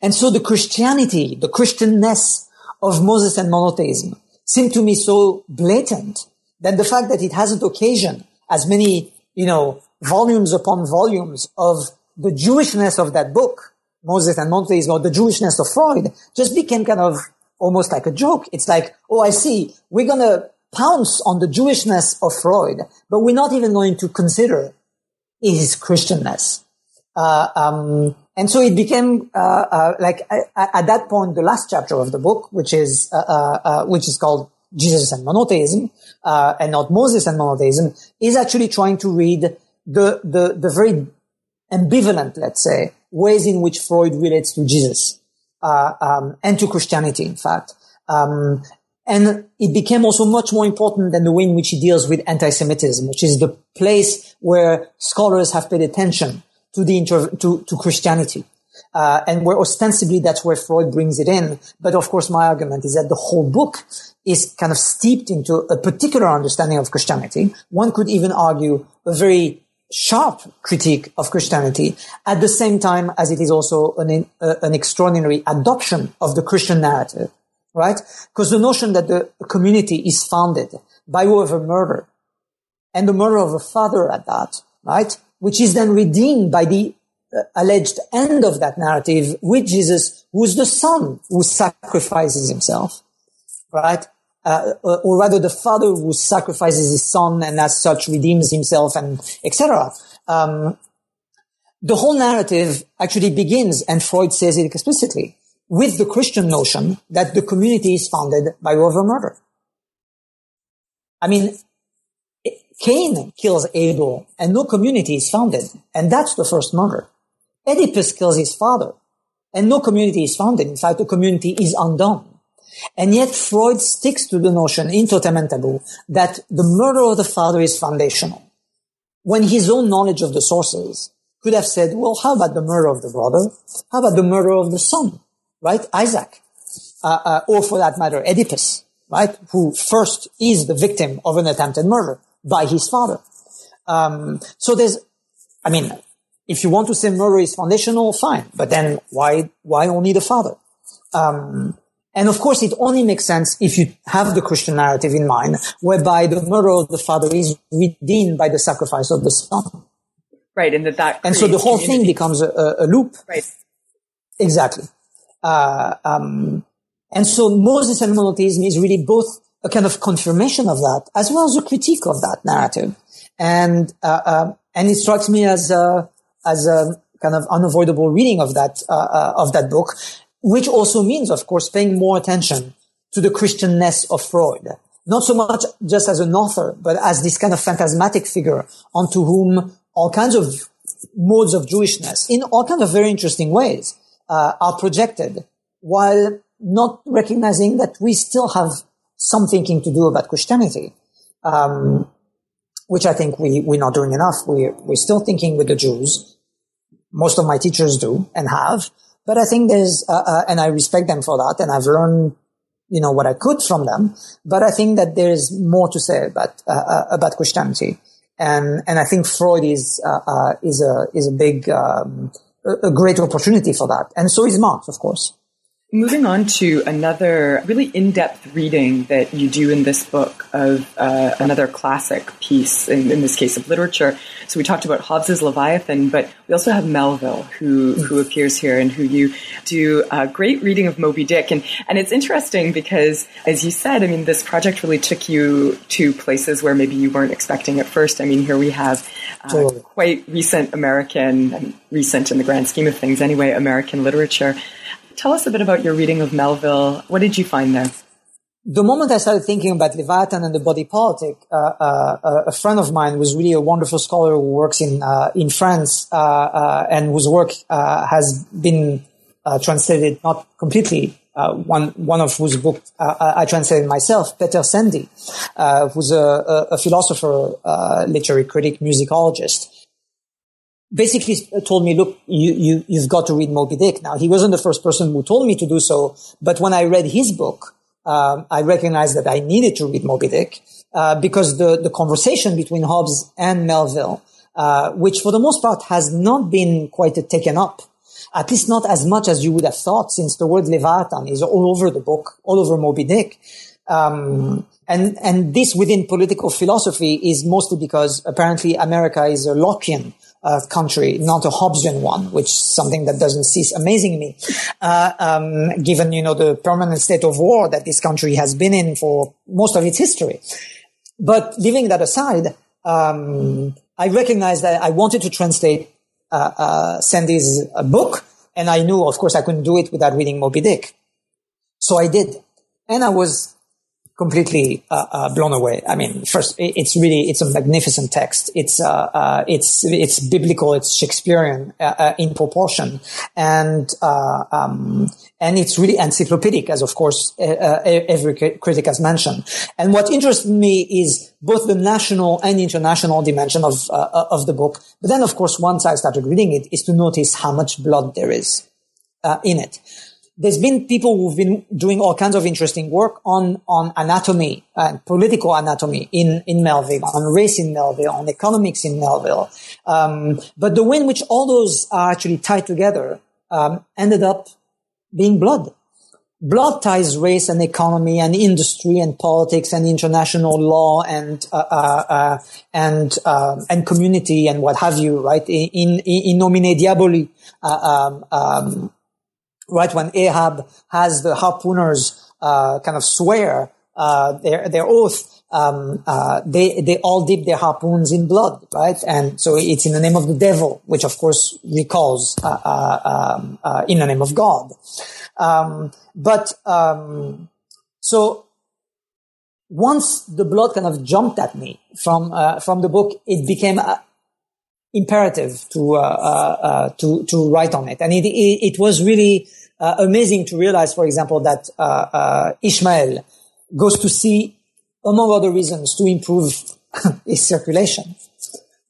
And so the Christianity, the Christianness of Moses and monotheism seemed to me so blatant that the fact that it hasn't occasioned as many, you know, volumes upon volumes of the Jewishness of that book, Moses and monotheism, or the Jewishness of Freud, just became kind of almost like a joke. It's like, oh, I see. We're to pounce on the Jewishness of Freud, but we're not even going to consider his Christianness. Uh, um, and so it became uh, uh, like at that point the last chapter of the book, which is uh, uh, uh, which is called Jesus and monotheism, and not Moses and monotheism, is actually trying to read the the the very ambivalent, let's say, ways in which Freud relates to Jesus um, and to Christianity, in fact. Um, and it became also much more important than the way in which he deals with anti-Semitism, which is the place where scholars have paid attention to the inter- to, to Christianity. Uh, and where ostensibly that's where Freud brings it in. But of course, my argument is that the whole book is kind of steeped into a particular understanding of Christianity. One could even argue a very sharp critique of Christianity at the same time as it is also an, uh, an extraordinary adoption of the Christian narrative, right? Because the notion that the community is founded by way of a murder and the murder of a father at that, right? Which is then redeemed by the uh, alleged end of that narrative with Jesus, who's the son who sacrifices himself, right? Uh, or rather the father who sacrifices his son and as such redeems himself and etc. Um, the whole narrative actually begins, and Freud says it explicitly, with the Christian notion that the community is founded by over murder. I mean, Cain kills Abel and no community is founded. And that's the first murder. Oedipus kills his father and no community is founded. In fact, the community is undone. And yet Freud sticks to the notion in Totem and Taboo that the murder of the father is foundational. When his own knowledge of the sources could have said, well, how about the murder of the brother? How about the murder of the son? Right? Isaac. Uh, uh, or for that matter, Oedipus, right? Who first is the victim of an attempted murder by his father. Um, so there's, I mean, if you want to say murder is foundational, fine. But then why, why only the father? Um, and of course, it only makes sense if you have the Christian narrative in mind, whereby the murder of the father is redeemed by the sacrifice of the son. Right, and that that and so the whole community. thing becomes a, a, loop. Right. Exactly. Uh, um, and so Moses and monotheism is really both a kind of confirmation of that, as well as a critique of that narrative. And uh, uh, and it strikes me as a, as a kind of unavoidable reading of that uh, uh, of that book, which also means, of course, paying more attention to the Christianness of Freud, not so much just as an author, but as this kind of phantasmatic figure onto whom all kinds of modes of Jewishness, in all kinds of very interesting ways, uh, are projected, while not recognizing that we still have some thinking to do about Christianity, um, which I think we, we're not doing enough. We, we're still thinking with the Jews. Most of my teachers do and have. But I think there's, uh, uh, and I respect them for that, and I've learned, you know, what I could from them. But I think that there's more to say about uh, uh about Christianity, and and I think Freud is uh, is a is a big um, a great opportunity for that, and so is Marx, of course. Moving on to another really in depth reading that you do in this book of uh, another classic piece, in, in, this case of literature. So we talked about Hobbes's Leviathan, but we also have Melville, who, who appears here and who you do a great reading of Moby Dick. And, and it's interesting because, as you said, I mean, this project really took you to places where maybe you weren't expecting at first. I mean, here we have uh, quite recent American, recent in the grand scheme of things anyway, American literature. Tell us a bit about your reading of Melville. What did you find there? The moment I started thinking about Leviathan and the body politic, uh, uh, a friend of mine was really a wonderful scholar who works in uh, in France uh, uh, and whose work uh, has been translated not completely. one one of whose book I translated myself, Peter Szendy, who's a, a philosopher, literary critic, musicologist, basically told me, look, you, you, you've got to read Moby Dick. Now, he wasn't the first person who told me to do so, but when I read his book, um, I recognized that I needed to read Moby Dick, uh, because the, the conversation between Hobbes and Melville, uh, which for the most part has not been quite taken up, at least not as much as you would have thought, since the word Leviathan is all over the book, all over Moby Dick. Um, and, and this within political philosophy is mostly because apparently America is a Lockean uh, country, not a Hobbesian one, which is something that doesn't cease amazing me, uh, um, given you know the permanent state of war that this country has been in for most of its history. But leaving that aside, um, I recognized that I wanted to translate uh, uh Szendy's uh, book, and I knew, of course, I couldn't do it without reading Moby Dick. So I did, and I was completely uh, uh, blown away. I mean, first, it's really it's a magnificent text. It's uh, uh it's it's biblical. It's Shakespearean uh, uh, in proportion, and um, and it's really encyclopedic, as of course every critic has mentioned. And what interested me is both the national and international dimension of of the book. But then, of course, once I started reading it, is to notice how much blood there is in it there's been people who've been doing all kinds of interesting work on, on anatomy and political anatomy in, in Melville, on race in Melville, on economics in Melville. Um, but the way in which all those are actually tied together, um, ended up being blood. Blood ties race and economy and industry and politics and international law and uh, uh, uh, and um, and community and what have you, right? In in, in nomine diaboli, uh, um, um, right? When Ahab has the harpooners uh, kind of swear uh, their their oath, um, uh, they they all dip their harpoons in blood, right? And so it's in the name of the devil, which of course recalls uh, uh, um, uh, in the name of God. Um, but um, so once the blood kind of jumped at me from from the book, it became imperative to to to write on it, and it it, it was really uh, amazing to realize, for example, that uh, uh, Ishmael goes to sea, among other reasons, to improve his circulation,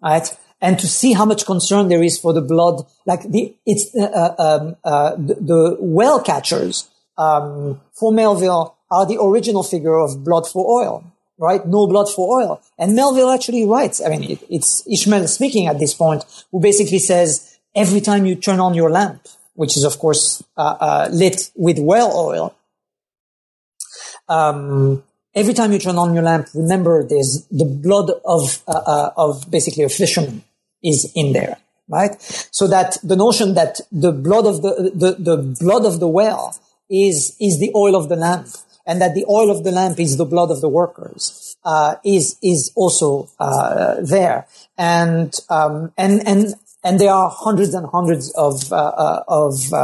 right? And to see how much concern there is for the blood, like the it's uh, um, uh, the, the well catchers um, for Melville are the original figure of blood for oil, right? No blood for oil. And Melville actually writes, I mean, it, it's Ishmael speaking at this point, who basically says, every time you turn on your lamp, which is of course uh, uh, lit with whale oil. Um, every time you turn on your lamp, remember there's the blood of uh, of basically a fisherman is in there, right? So that the notion that the blood of the the, the blood of the whale is is the oil of the lamp, and that the oil of the lamp is the blood of the workers uh, is is also uh, there, and um, and and and there are hundreds and hundreds of uh, uh, of uh,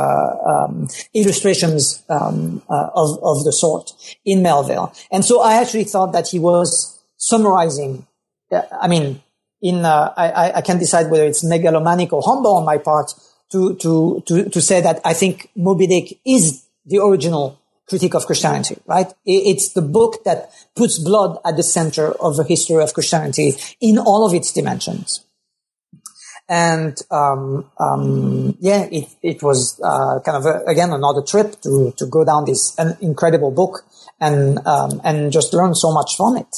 um, illustrations um, uh, of of the sort in Melville. And so I actually thought that he was summarizing. I mean, in I, I can decide whether it's megalomaniac or humble on my part to to to to say that I think Moby Dick is the original critique of Christianity, right? It's the book that puts blood at the center of the history of Christianity in all of its dimensions. And um, um, yeah, it, it was uh, kind of a, again another trip to to go down this incredible book and um, and just learn so much from it.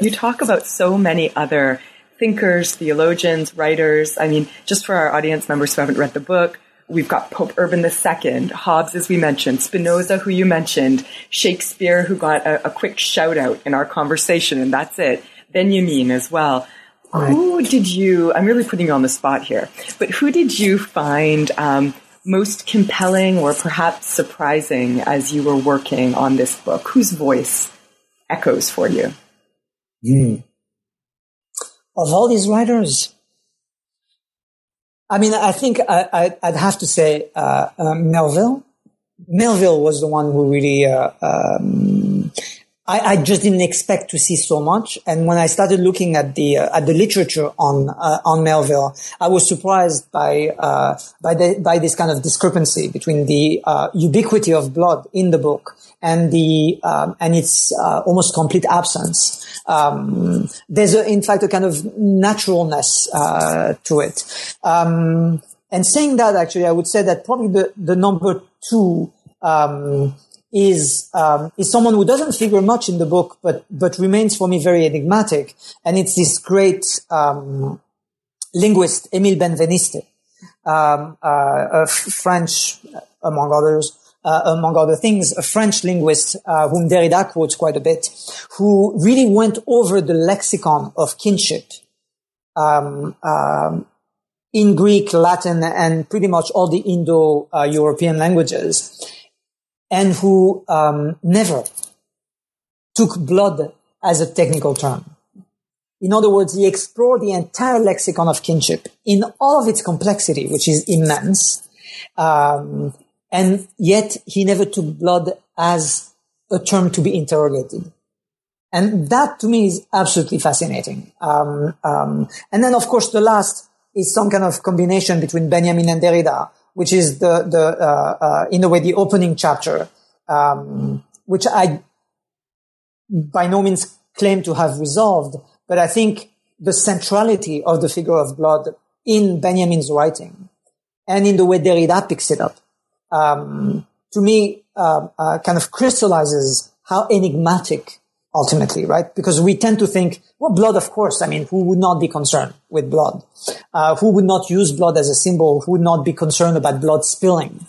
You talk about so many other thinkers, theologians, writers. I mean, just for our audience members who haven't read the book, we've got Pope Urban II, Hobbes, as we mentioned, Spinoza, who you mentioned, Shakespeare, who got a, a quick shout out in our conversation, and that's it. Benjamin as well. Who did you, I'm really putting you on the spot here, but who did you find um, most compelling or perhaps surprising as you were working on this book? Whose voice echoes for you? Mm. Of all these writers, I mean, I think I, would have to say uh, uh, Melville. Melville was the one who really uh, um, I, I, just didn't expect to see so much. And when I started looking at the uh, at the literature on uh, on Melville, I was surprised by uh, by the, by this kind of discrepancy between the uh, ubiquity of blood in the book and the um, and its uh, almost complete absence. Um, there's a, in fact a kind of naturalness uh, to it. Um, and saying that, actually, I would say that probably the the number two. Um, is um, is someone who doesn't figure much in the book, but but remains for me very enigmatic, and it's this great um, linguist Émile Benveniste, um, uh, a French, among others. Uh, among other things, a French linguist uh, whom Derrida quotes quite a bit, who really went over the lexicon of kinship um, um, in Greek, Latin, and pretty much all the Indo-European languages and who um, never took blood as a technical term. In other words, he explored the entire lexicon of kinship in all of its complexity, which is immense. Um, and yet he never took blood as a term to be interrogated. And that to me is absolutely fascinating. Um, um, and then, of course, the last is some kind of combination between Benjamin and Derrida, which is the the uh, uh, in a way the opening chapter, um, which I by no means claim to have resolved, but I think the centrality of the figure of blood in Benjamin's writing and in the way Derrida picks it up. Um, to me, uh, uh, kind of crystallizes how enigmatic ultimately, right? Because we tend to think, well, blood, of course. I mean, who would not be concerned with blood? Uh, who would not use blood as a symbol? Who would not be concerned about blood spilling?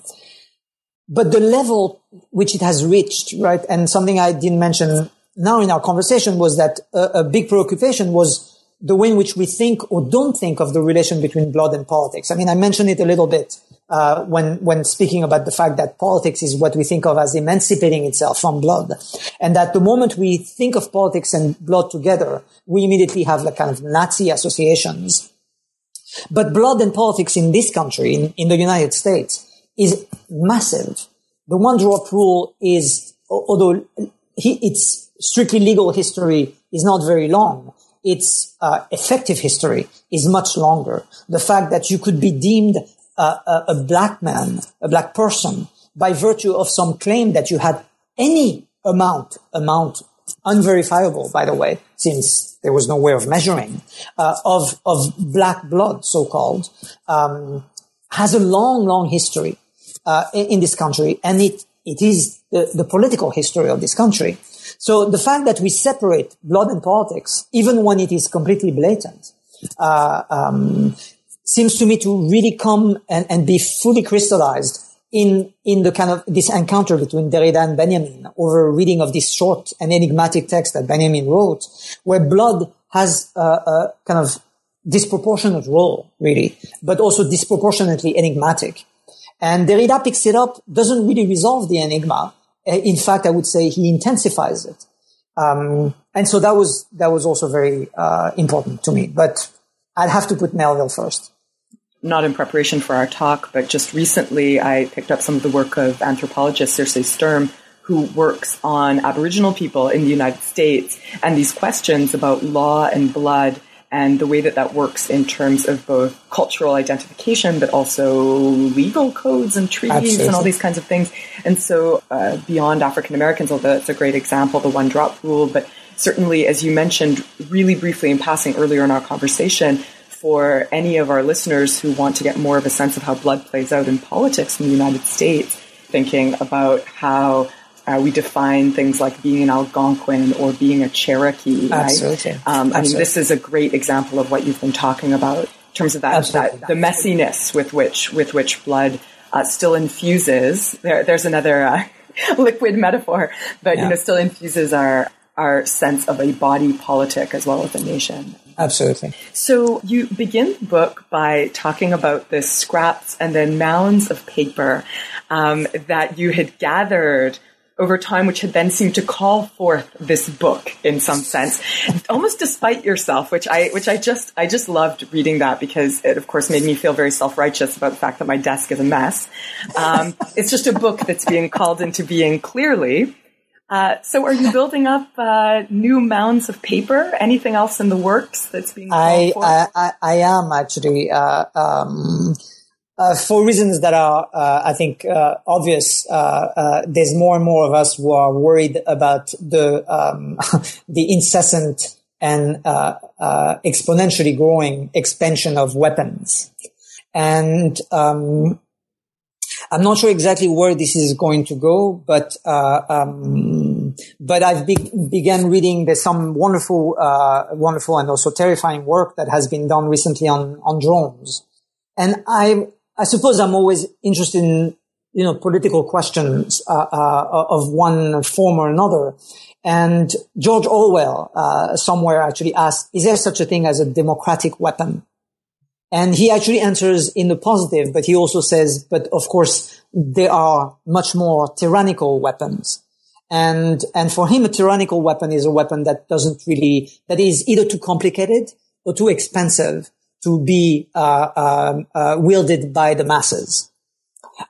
But the level which it has reached, right? And something I didn't mention now in our conversation was that a, a big preoccupation was the way in which we think or don't think of the relation between blood and politics. I mean, I mentioned it a little bit uh, when when speaking about the fact that politics is what we think of as emancipating itself from blood, and that the moment we think of politics and blood together, we immediately have like kind of Nazi associations. But blood and politics in this country, in, in the United States, is massive. The one drop rule is, although its strictly legal history is not very long, its uh, effective history is much longer. The fact that you could be deemed a, a black man, a black person, by virtue of some claim that you had any amount, amount unverifiable, by the way, since there was no way of measuring, uh, of, of black blood, so-called, um, has a long, long history, uh, in, in, this country. And it, it is the, the political history of this country. So the fact that we separate blood and politics, even when it is completely blatant, uh, um, seems to me to really come and, and be fully crystallized in in the kind of this encounter between Derrida and Benjamin over a reading of this short and enigmatic text that Benjamin wrote, where blood has a, a kind of disproportionate role, really, but also disproportionately enigmatic. And Derrida picks it up, doesn't really resolve the enigma. Uh, in fact, I would say he intensifies it. Um, and so that was that was also very uh, important to me. But I'd have to put Melville first not in preparation for our talk, but just recently I picked up some of the work of anthropologist Circe Sturm, who works on Aboriginal people in the United States and these questions about law and blood and the way that that works in terms of both cultural identification, but also legal codes and treaties Absolutely. and all these kinds of things. And so, uh, beyond African Americans, although that's a great example, the one drop rule, but certainly, as you mentioned really briefly in passing earlier in our conversation, for any of our listeners who want to get more of a sense of how blood plays out in politics in the United States, thinking about how uh, we define things like being an Algonquin or being a Cherokee. Right? Absolutely. Um, Absolutely. I mean, this is a great example of what you've been talking about in terms of that, that the messiness with which with which blood uh, still infuses. There, there's another uh, liquid metaphor, but yeah. you know, still infuses our our sense of a body politic as well as a nation. Absolutely. So you begin the book by talking about the scraps and then mounds of paper um, that you had gathered over time, which had then seemed to call forth this book in some sense, almost despite yourself, which I, which I just, I just loved reading that because it, of course, made me feel very self-righteous about the fact that my desk is a mess. Um, it's just a book that's being called into being clearly uh, so, are you building up uh, new mounds of paper? Anything else in the works that's being? I, I, I, I am actually uh, um, uh, for reasons that are, uh, I think, obvious. there's more and more of us who are worried about the um, the incessant and exponentially growing expansion of weapons, and um, I'm not sure exactly where this is going to go, but uh, um, but I've be- began reading. There's some wonderful, uh, wonderful, and also terrifying work that has been done recently on on drones, and I I suppose I'm always interested in you know political questions uh, uh of one form or another. And George Orwell uh, somewhere actually asked, "Is there such a thing as a democratic weapon?" And he actually answers in the positive, but he also says, but of course, there are much more tyrannical weapons. And, and for him, a tyrannical weapon is a weapon that doesn't really, that is either too complicated or too expensive to be, uh, um, uh, wielded by the masses.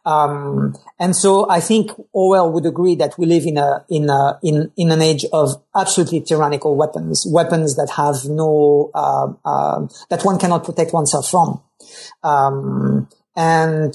Um, and so I think Orwell would agree that we live in a in a in in an age of absolutely tyrannical weapons, weapons that have no uh, uh, that one cannot protect oneself from. Um, and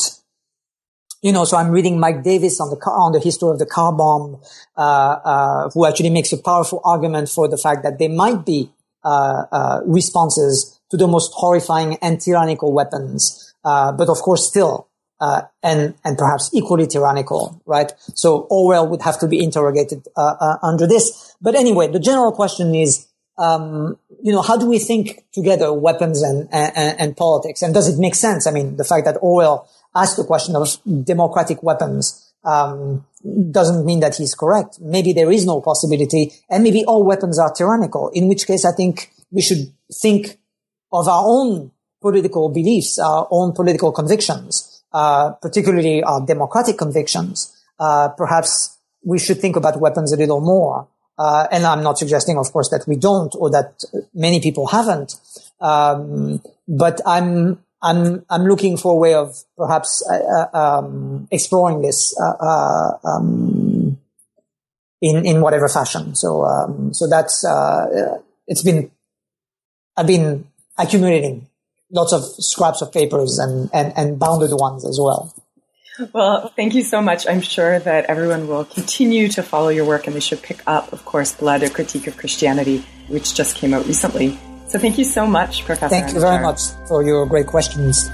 you know, so I'm reading Mike Davis on the on the history of the car bomb, uh, uh who actually makes a powerful argument for the fact that there might be uh, uh, responses to the most horrifying and tyrannical weapons, but of course, still uh, and and perhaps equally tyrannical, right? So Orwell would have to be interrogated uh, uh, under this. But anyway, the general question is, um, you know, how do we think together weapons and, and, and politics, and does it make sense? I mean, the fact that Orwell asked the question of democratic weapons um, doesn't mean that he's correct. Maybe there is no possibility, and maybe all weapons are tyrannical. In which case, I think we should think of our own political beliefs, our own political convictions uh, particularly our democratic convictions, uh, perhaps we should think about weapons a little more. Uh, and I'm not suggesting, of course, that we don't or that many people haven't. Um, but I'm, I'm, I'm looking for a way of perhaps uh, uh, um, exploring this um, in in whatever fashion. So um, so that's it's been I've been accumulating lots of scraps of papers and, and, and bounded ones as well. Well, thank you so much. I'm sure that everyone will continue to follow your work and they should pick up, of course, Blood, A Critique of Christianity, which just came out recently. So thank you so much, Professor. Thank you very much for your great questions.